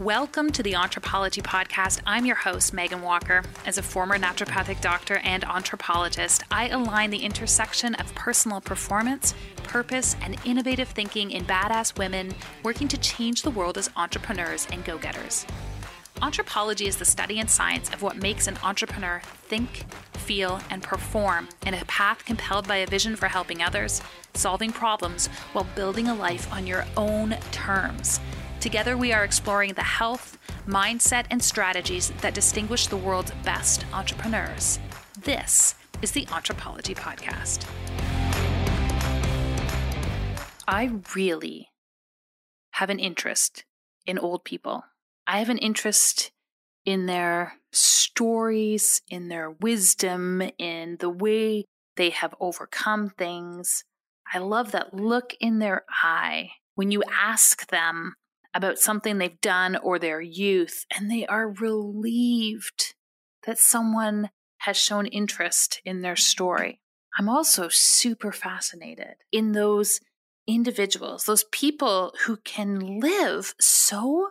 Welcome to the Entrepology Podcast. I'm your host, Meghan Walker. As a former naturopathic doctor and entrepologist, I align the intersection of personal performance, purpose, and innovative thinking in badass women working to change the world as entrepreneurs and go getters. Anthropology is the study and science of what makes an entrepreneur think, feel, and perform in a path compelled by a vision for helping others, solving problems, while building a life on your own terms. Together, we are exploring the health, mindset, and strategies that distinguish the world's best entrepreneurs. This is the Entrepology Podcast. I really have an interest in old people. I have an interest in their stories, in their wisdom, in the way they have overcome things. I love that look in their eye when you ask them about something they've done or their youth, and they are relieved that someone has shown interest in their story. I'm also super fascinated in those individuals, those people who can live so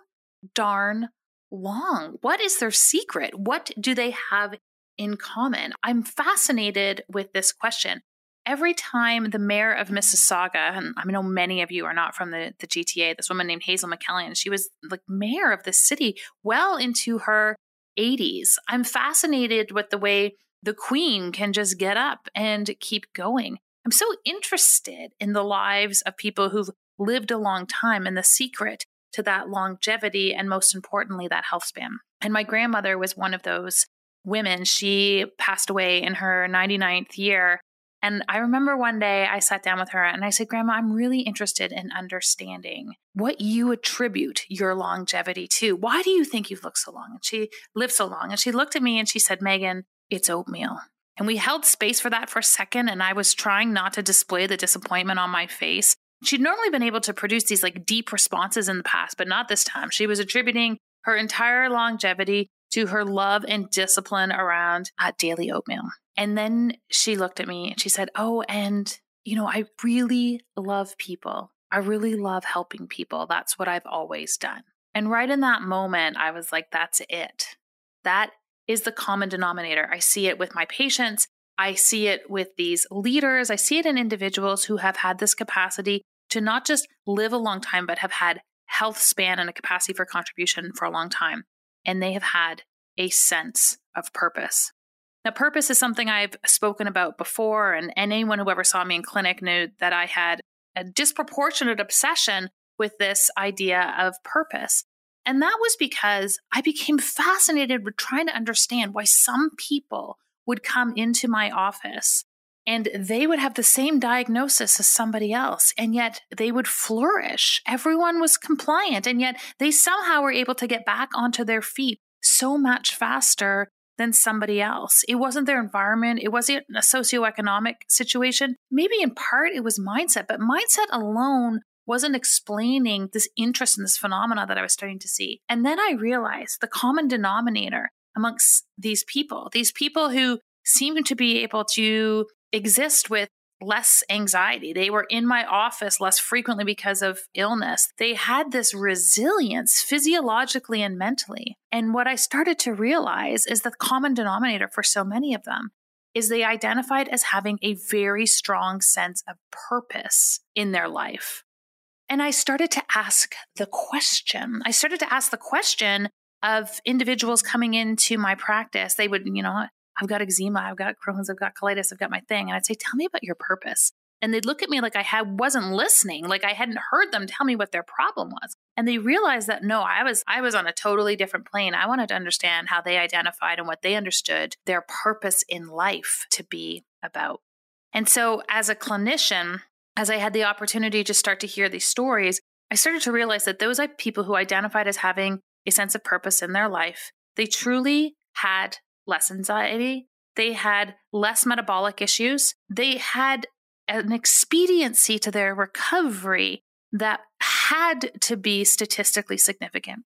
darn long. What is their secret? What do they have in common? I'm fascinated with this question every time the mayor of Mississauga, and I know many of you are not from the, the GTA, this woman named Hazel McCallion, she was like mayor of the city well into her 80s. I'm fascinated with the way the queen can just get up and keep going. I'm so interested in the lives of people who've lived a long time and the secret to that longevity and most importantly, that health span. And my grandmother was one of those women. She passed away in her 99th year and I remember one day I sat down with her and I said, Grandma, I'm really interested in understanding what you attribute your longevity to. Why do you think you've looked so long? And she lived so long. And she looked at me and she said, Meghan, it's oatmeal. And we held space for that for a second. And I was trying not to display the disappointment on my face. She'd normally been able to produce these like deep responses in the past, but not this time. She was attributing her entire longevity to her love and discipline around uh, daily oatmeal. And then she looked at me and she said, Oh, and you know, I really love people. I really love helping people. That's what I've always done. And right in that moment, I was like, That's it. That is the common denominator. I see it with my patients. I see it with these leaders. I see it in individuals who have had this capacity to not just live a long time, but have had health span and a capacity for contribution for a long time. And they have had a sense of purpose. Now, purpose is something I've spoken about before, and, anyone who ever saw me in clinic knew that I had a disproportionate obsession with this idea of purpose. And that was because I became fascinated with trying to understand why some people would come into my office and they would have the same diagnosis as somebody else, and yet they would flourish. Everyone was compliant, and yet they somehow were able to get back onto their feet so much faster than somebody else. It wasn't their environment, it wasn't a socioeconomic situation. Maybe in part it was mindset, but mindset alone wasn't explaining this interest in this phenomena that I was starting to see. And then I realized the common denominator amongst these people, these people who seem to be able to exist with less anxiety. They were in my office less frequently because of illness. They had this resilience physiologically and mentally. And what I started to realize is the common denominator for so many of them is they identified as having a very strong sense of purpose in their life. And I started to ask the question. I started to ask the question of individuals coming into my practice. They would, you know, I've got eczema, I've got Crohn's, I've got colitis, I've got my thing. And I'd say, Tell me about your purpose. And they'd look at me like I had, wasn't listening, like I hadn't heard them tell me what their problem was. And they realized that no, I was I was on a totally different plane. I wanted to understand how they identified and what they understood their purpose in life to be about. And so as a clinician, as I had the opportunity to start to hear these stories, I started to realize that those people who identified as having a sense of purpose in their life, they truly had less anxiety. They had less metabolic issues. They had an expediency to their recovery that had to be statistically significant.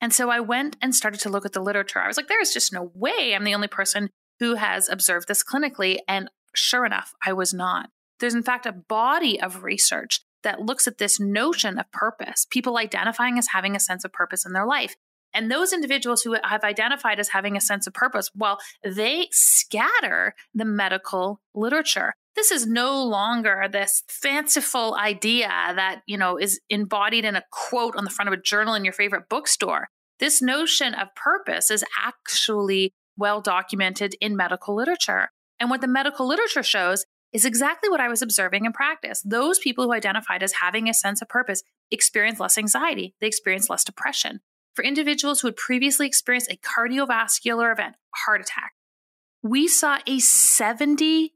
And so I went and started to look at the literature. I was like, there is just no way I'm the only person who has observed this clinically. And sure enough, I was not. There's, in fact, a body of research that looks at this notion of purpose, people identifying as having a sense of purpose in their life. And those individuals who have identified as having a sense of purpose, well, they scatter the medical literature. This is no longer this fanciful idea that, you know, is embodied in a quote on the front of a journal in your favorite bookstore. This notion of purpose is actually well documented in medical literature. And what the medical literature shows is exactly what I was observing in practice. Those people who identified as having a sense of purpose experience less anxiety, they experience less depression. For individuals who had previously experienced a cardiovascular event, heart attack, we saw a 72%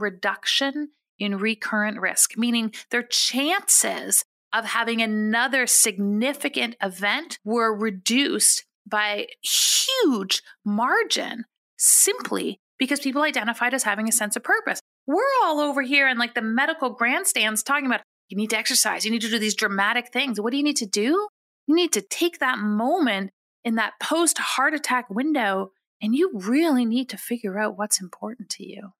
reduction in recurrent risk, meaning their chances of having another significant event were reduced by huge margin simply because people identified as having a sense of purpose. We're all over here in like the medical grandstands talking about you need to exercise, you need to do these dramatic things. What do you need to do? You need to take that moment in that post heart attack window and you really need to figure out what's important to you.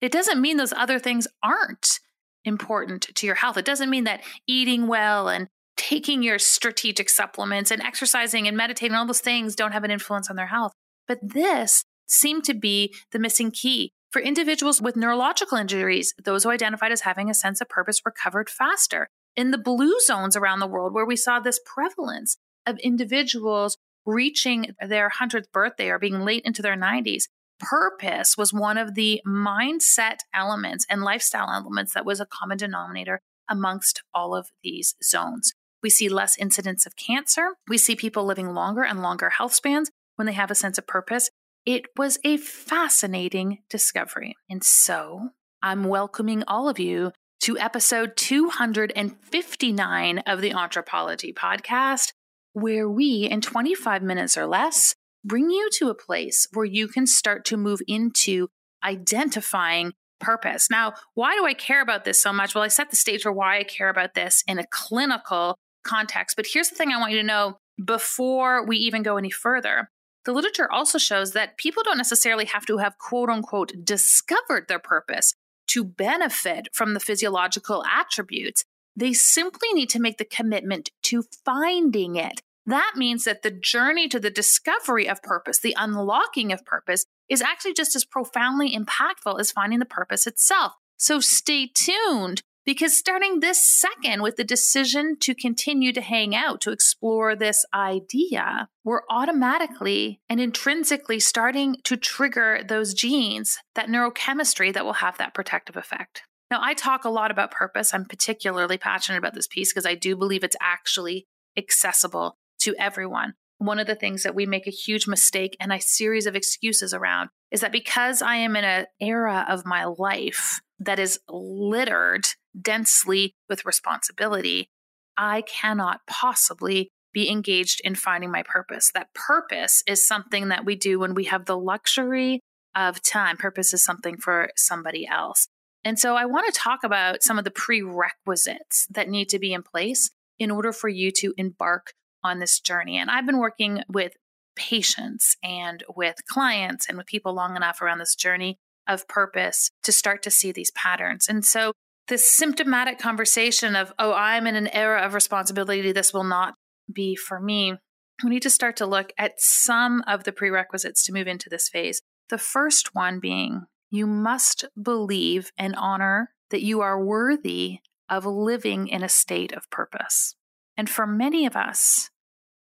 It doesn't mean those other things aren't important to your health. It doesn't mean that eating well and taking your strategic supplements and exercising and meditating, all those things don't have an influence on their health. But this seemed to be the missing key. For individuals with neurological injuries, those who identified as having a sense of purpose recovered faster. In the blue zones around the world, where we saw this prevalence of individuals reaching their 100th birthday or being late into their 90s, purpose was one of the mindset elements and lifestyle elements that was a common denominator amongst all of these zones. We see less incidence of cancer. We see people living longer and longer health spans when they have a sense of purpose. It was a fascinating discovery. And so I'm welcoming all of you to episode 259 of the Entrepology Podcast, where we, in 25 minutes or less, bring you to a place where you can start to move into identifying purpose. Now, why do I care about this so much? Well, I set the stage for why I care about this in a clinical context. But here's the thing I want you to know before we even go any further the literature also shows that people don't necessarily have to have quote unquote discovered their purpose to benefit from the physiological attributes. They simply need to make the commitment to finding it. That means that the journey to the discovery of purpose, the unlocking of purpose, is actually just as profoundly impactful as finding the purpose itself. So stay tuned because starting this second with the decision to continue to hang out, to explore this idea, we're automatically and intrinsically starting to trigger those genes, that neurochemistry that will have that protective effect. Now, I talk a lot about purpose. I'm particularly passionate about this piece because I do believe it's actually accessible to everyone. One of the things that we make a huge mistake and a series of excuses around is that because I am in an era of my life that is littered densely with responsibility, I cannot possibly be engaged in finding my purpose. That purpose is something that we do when we have the luxury of time. Purpose is something for somebody else. And so I want to talk about some of the prerequisites that need to be in place in order for you to embark on this journey. And I've been working with patients and with clients and with people long enough around this journey of purpose to start to see these patterns. And so this symptomatic conversation of, oh, I'm in an era of responsibility, this will not be for me. We need to start to look at some of the prerequisites to move into this phase. The first one being you must believe and honor that you are worthy of living in a state of purpose. And for many of us,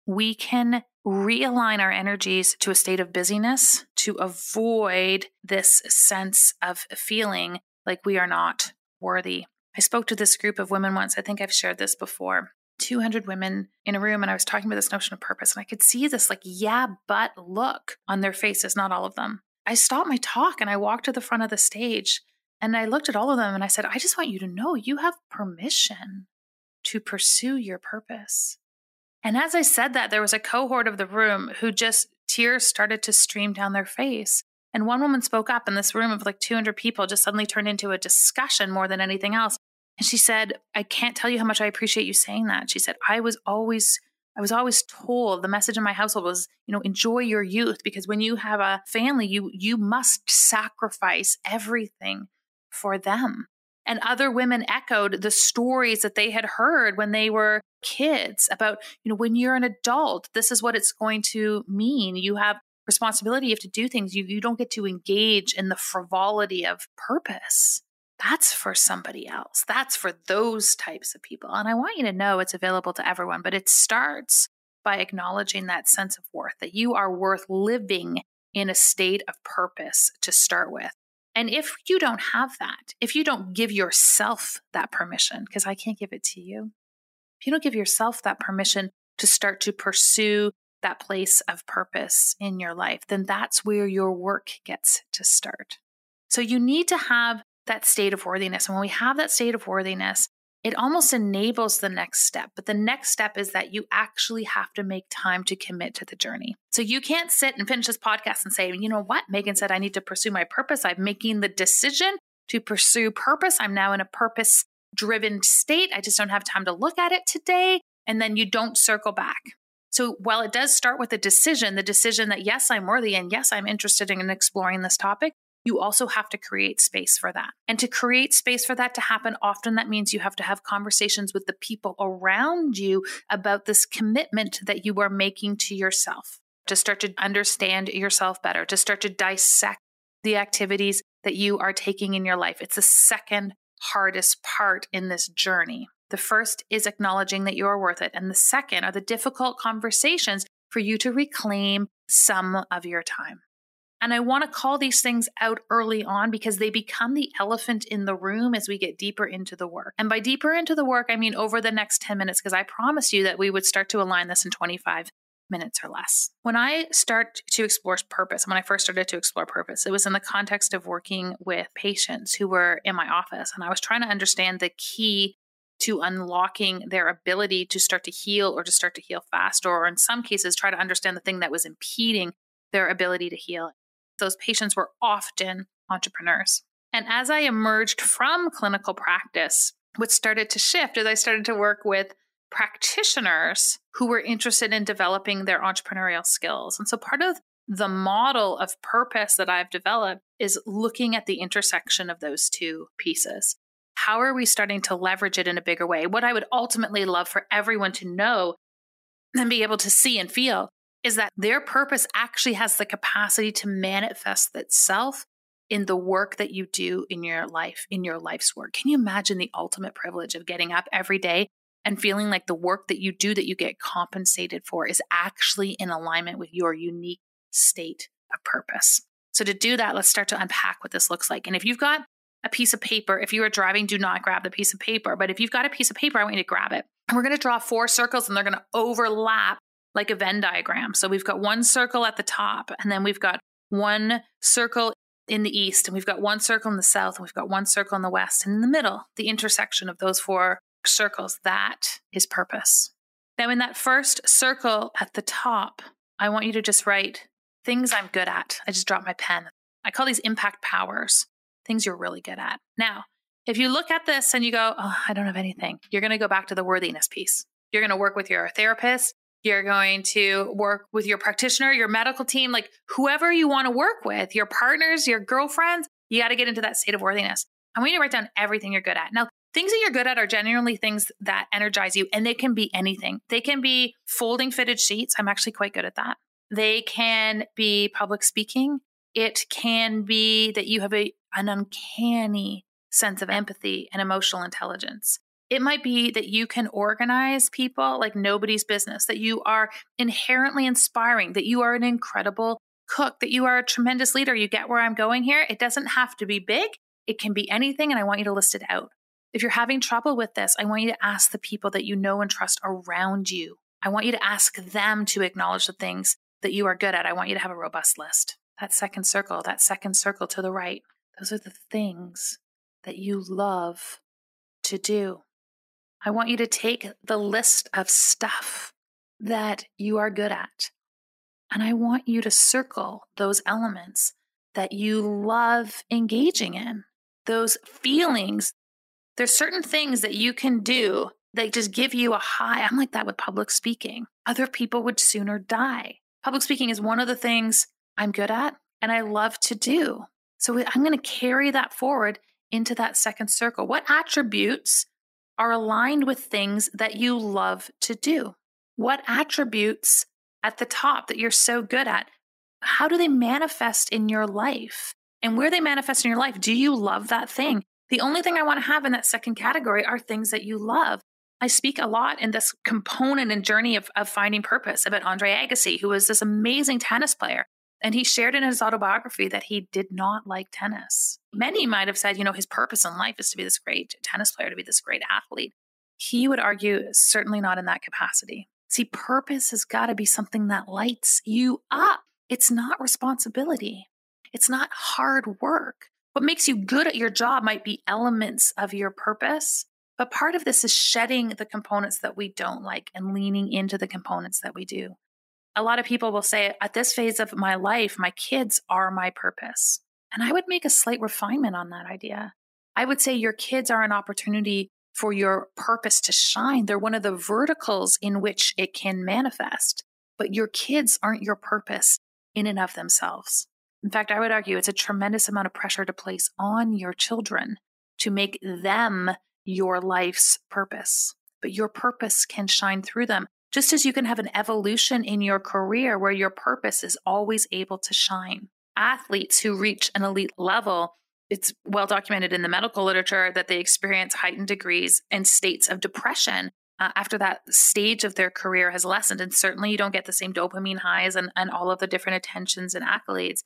we can realign our energies to a state of busyness to avoid this sense of feeling like we are not worthy. I spoke to this group of women once. I think I've shared this before. 200 women in a room, and I was talking about this notion of purpose, and I could see this like, yeah, but look on their faces, not all of them. I stopped my talk and I walked to the front of the stage and I looked at all of them and I said, I just want you to know you have permission to pursue your purpose. And as I said that, there was a cohort of the room who just tears started to stream down their face. And one woman spoke up, and this room of like 200 people just suddenly turned into a discussion more than anything else. And she said, I can't tell you how much I appreciate you saying that. She said, I was always I was always told the message in my household was, you know, enjoy your youth because when you have a family, you you must sacrifice everything for them. And other women echoed the stories that they had heard when they were kids about, you know, when you're an adult, this is what it's going to mean. You have responsibility, you have to do things. You, you don't get to engage in the frivolity of purpose. That's for somebody else. That's for those types of people. And I want you to know it's available to everyone, but it starts by acknowledging that sense of worth, that you are worth living in a state of purpose to start with. And if you don't have that, if you don't give yourself that permission, because I can't give it to you, if you don't give yourself that permission to start to pursue that place of purpose in your life, then that's where your work gets to start. So you need to have that state of worthiness. And when we have that state of worthiness, it almost enables the next step. But the next step is that you actually have to make time to commit to the journey. So you can't sit and finish this podcast and say, you know what? Meghan said I need to pursue my purpose. I'm making the decision to pursue purpose. I'm now in a purpose driven state. I just don't have time to look at it today. And then you don't circle back. So while it does start with a decision, the decision that yes, I'm worthy and yes, I'm interested in exploring this topic, you also have to create space for that. And to create space for that to happen, often that means you have to have conversations with the people around you about this commitment that you are making to yourself, to start to understand yourself better, to start to dissect the activities that you are taking in your life. It's the second hardest part in this journey. The first is acknowledging that you are worth it. And the second are the difficult conversations for you to reclaim some of your time. And I want to call these things out early on because they become the elephant in the room as we get deeper into the work. And by deeper into the work, I mean over the next 10 minutes, because I promised you that we would start to align this in 25 minutes or less. When I start to explore purpose, when I first started to explore purpose, it was in the context of working with patients who were in my office. And I was trying to understand the key to unlocking their ability to start to heal or to start to heal faster, or in some cases, try to understand the thing that was impeding their ability to heal those patients were often entrepreneurs. And as I emerged from clinical practice, what started to shift is I started to work with practitioners who were interested in developing their entrepreneurial skills. And so part of the model of purpose that I've developed is looking at the intersection of those two pieces. How are we starting to leverage it in a bigger way? What I would ultimately love for everyone to know and be able to see and feel is that their purpose actually has the capacity to manifest itself in the work that you do in your life, in your life's work. Can you imagine the ultimate privilege of getting up every day and feeling like the work that you do that you get compensated for is actually in alignment with your unique state of purpose? So, to do that, let's start to unpack what this looks like. And if you've got a piece of paper, if you are driving, do not grab the piece of paper. But if you've got a piece of paper, I want you to grab it. And we're going to draw four circles and they're going to overlap like a Venn diagram. So we've got one circle at the top, and then we've got one circle in the east, and we've got one circle in the south, and we've got one circle in the west. And in the middle, the intersection of those four circles, that is purpose. Now, in that first circle at the top, I want you to just write things I'm good at. I just dropped my pen. I call these impact powers, things you're really good at. Now, if you look at this and you go, oh, I don't have anything, you're going to go back to the worthiness piece. You're going to work with your therapist. You're going to work with your practitioner, your medical team, like whoever you want to work with, your partners, your girlfriends. You got to get into that state of worthiness. I want you to write down everything you're good at. Now, things that you're good at are genuinely things that energize you, and they can be anything. They can be folding fitted sheets. I'm actually quite good at that. They can be public speaking. It can be that you have a, an uncanny sense of empathy and emotional intelligence. It might be that you can organize people like nobody's business, that you are inherently inspiring, that you are an incredible cook, that you are a tremendous leader. You get where I'm going here? It doesn't have to be big, it can be anything, and I want you to list it out. If you're having trouble with this, I want you to ask the people that you know and trust around you. I want you to ask them to acknowledge the things that you are good at. I want you to have a robust list. That second circle, that second circle to the right, those are the things that you love to do. I want you to take the list of stuff that you are good at. And I want you to circle those elements that you love engaging in, those feelings. There's certain things that you can do that just give you a high. I'm like that with public speaking. Other people would sooner die. Public speaking is one of the things I'm good at and I love to do. So I'm going to carry that forward into that second circle? What attributes are aligned with things that you love to do? What attributes at the top that you're so good at, how do they manifest in your life? And where they manifest in your life, do you love that thing? The only thing I want to have in that second category are things that you love. I speak a lot in this component and journey of, of finding purpose about Andre Agassi, who was this amazing tennis player. And he shared in his autobiography that he did not like tennis. Many might have said, you know, his purpose in life is to be this great tennis player, to be this great athlete. He would argue, certainly not in that capacity. See, purpose has got to be something that lights you up. It's not responsibility, it's not hard work. What makes you good at your job might be elements of your purpose, but part of this is shedding the components that we don't like and leaning into the components that we do. A lot of people will say, at this phase of my life, my kids are my purpose. And I would make a slight refinement on that idea. I would say your kids are an opportunity for your purpose to shine. They're one of the verticals in which it can manifest, but your kids aren't your purpose in and of themselves. In fact, I would argue it's a tremendous amount of pressure to place on your children to make them your life's purpose. But your purpose can shine through them, just as you can have an evolution in your career where your purpose is always able to shine. Athletes who reach an elite level, it's well documented in the medical literature that they experience heightened degrees and states of depression uh, after that stage of their career has lessened. And certainly you don't get the same dopamine highs and, and all of the different attentions and accolades.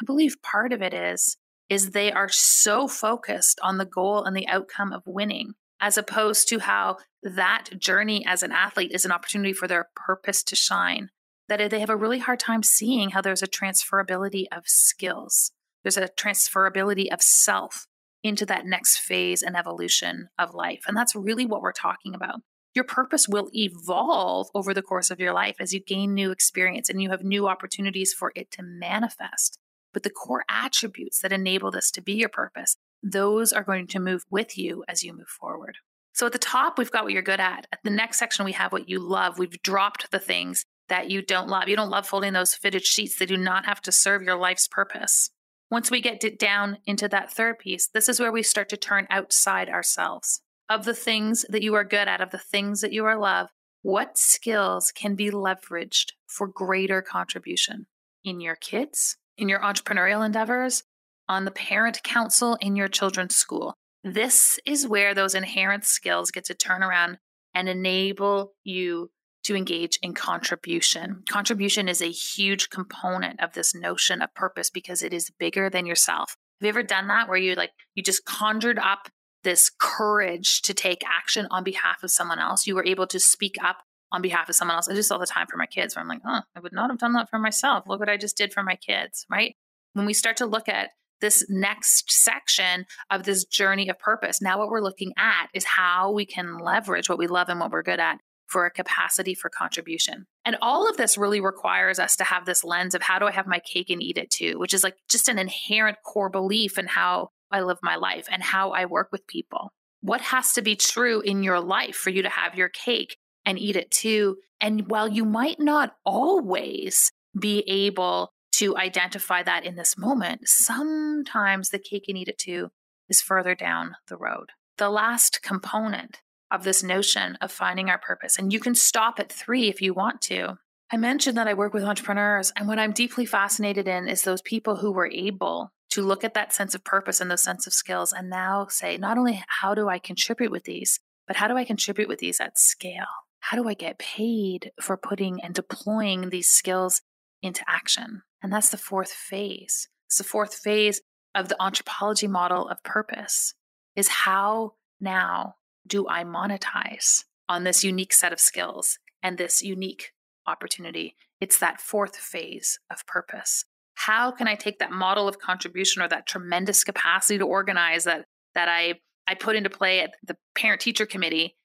I believe part of it is is they are so focused on the goal and the outcome of winning as opposed to how that journey as an athlete is an opportunity for their purpose to shine that they have a really hard time seeing how there's a transferability of skills. There's a transferability of self into that next phase and evolution of life. And that's really what we're talking about. Your purpose will evolve over the course of your life as you gain new experience and you have new opportunities for it to manifest. But the core attributes that enable this to be your purpose, those are going to move with you as you move forward. So at the top, we've got what you're good at. At the mm-hmm. next section, we have what you love. We've dropped the things that you don't love. You don't love folding those fitted sheets. They do not have to serve your life's purpose. Once we get down into that third piece, this is where we start to turn outside ourselves. Of the things that you are good at, of the things that you are love, what skills can be leveraged for greater contribution in your kids, in your entrepreneurial endeavors, on the parent council in your children's school. This is where those inherent skills get to turn around and enable you to engage in contribution. Contribution is a huge component of this notion of purpose because it is bigger than yourself. Have you ever done that where you like you just conjured up this courage to take action on behalf of someone else? You were able to speak up on behalf of someone else. I just all the time for my kids where I'm like, oh, I would not have done that for myself. Look what I just did for my kids, right? When we start to look at this next section of this journey of purpose, now what we're looking at is how we can leverage what we love and what we're good at for a capacity for contribution. And all of this really requires us to have this lens of how do I have my cake and eat it too, which is like just an inherent core belief in how I live my life and how I work with people. What has to be true in your life for you to have your cake and eat it too. And while you might not always be able to identify that in this moment, sometimes the cake and eat it too is further down the road. The last component of this notion of finding our purpose, and you can stop at three if you want to. I mentioned that I work with entrepreneurs, and what I'm deeply fascinated in is those people who were able to look at that sense of purpose and those sense of skills and now say, not only how do I contribute with these, but how do I contribute with these at scale? how do I get paid for putting and deploying these skills into action? And that's the fourth phase. It's the fourth phase of the entrepology model of purpose is how now do I monetize on this unique set of skills and this unique opportunity? It's that fourth phase of purpose. How can I take that model of contribution or that tremendous capacity to organize that that I I put into play at the parent teacher committee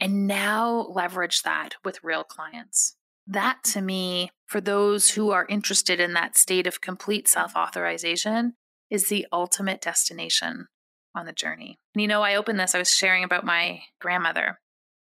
and now leverage that with real clients. That to me, for those who are interested in that state of complete self authorization, is the ultimate destination on the journey. And you know, I opened this, I was sharing about my grandmother.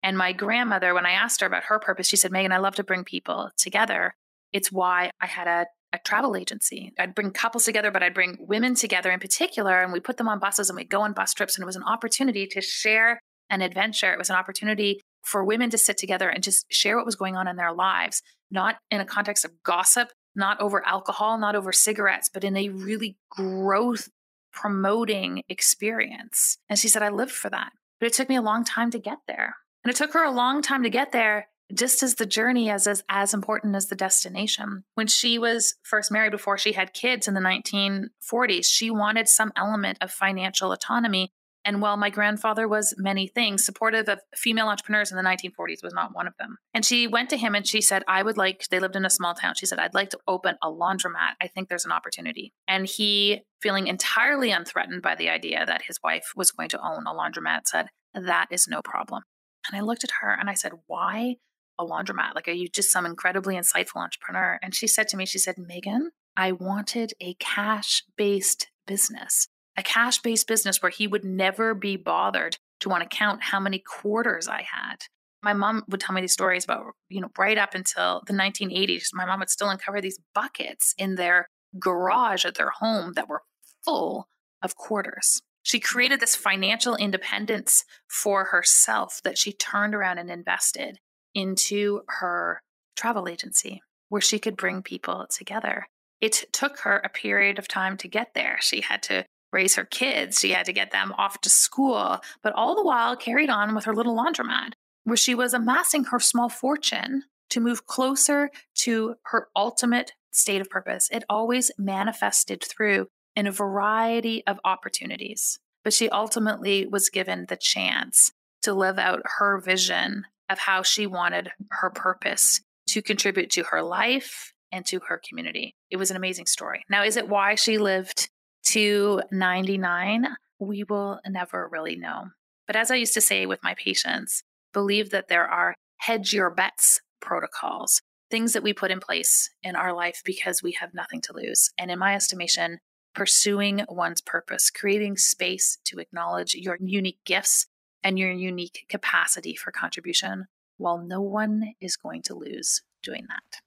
And my grandmother, when I asked her about her purpose, she said, Meghan, I love to bring people together. It's why I had a, a travel agency. I'd bring couples together, but I'd bring women together in particular, and we put them on buses and we'd go on bus trips. And it was an opportunity to share an adventure. It was an opportunity for women to sit together and just share what was going on in their lives, not in a context of gossip, not over alcohol, not over cigarettes, but in a really growth promoting experience. And she said, I lived for that. But it took me a long time to get there. And it took her a long time to get there, just as the journey is as, as important as the destination. When she was first married before she had kids in the 1940s, she wanted some element of financial autonomy and while my grandfather was many things, supportive of female entrepreneurs in the 1940s was not one of them. And she went to him and she said, I would like, they lived in a small town. She said, I'd like to open a laundromat. I think there's an opportunity. And he, feeling entirely unthreatened by the idea that his wife was going to own a laundromat, said, That is no problem. And I looked at her and I said, Why a laundromat? Like, are you just some incredibly insightful entrepreneur? And she said to me, She said, Meghan, I wanted a cash based business a cash based business where he would never be bothered to want to count how many quarters I had. My mom would tell me these stories about, you know, right up until the 1980s. My mom would still uncover these buckets in their garage at their home that were full of quarters. She created this financial independence for herself that she turned around and invested into her travel agency where she could bring people together. It took her a period of time to get there. She had to raise her kids. She had to get them off to school, but all the while carried on with her little laundromat, where she was amassing her small fortune to move closer to her ultimate state of purpose. It always manifested through in a variety of opportunities, but she ultimately was given the chance to live out her vision of how she wanted her purpose to contribute to her life and to her community. It was an amazing story. Now, is it why she lived to 99, we will never really know. But as I used to say with my patients, believe that there are hedge your bets protocols, things that we put in place in our life because we have nothing to lose. And in my estimation, pursuing one's purpose, creating space to acknowledge your unique gifts and your unique capacity for contribution, while no one is going to lose doing that.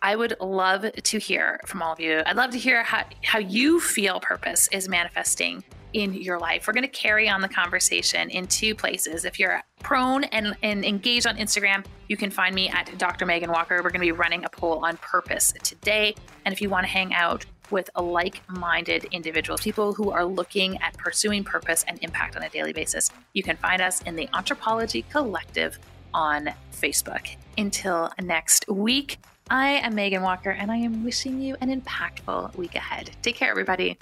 I would love to hear from all of you. I'd love to hear how, how you feel purpose is manifesting in your life. We're going to carry on the conversation in two places. If you're prone and, and engaged on Instagram, you can find me at Dr. Meghan Walker. We're going to be running a poll on purpose today. And if you want to hang out with like minded individuals, people who are looking at pursuing purpose and impact on a daily basis, you can find us in the Entrepology Collective on Facebook. Until next week, I am Meghan Walker, and I am wishing you an impactful week ahead. Take care, everybody.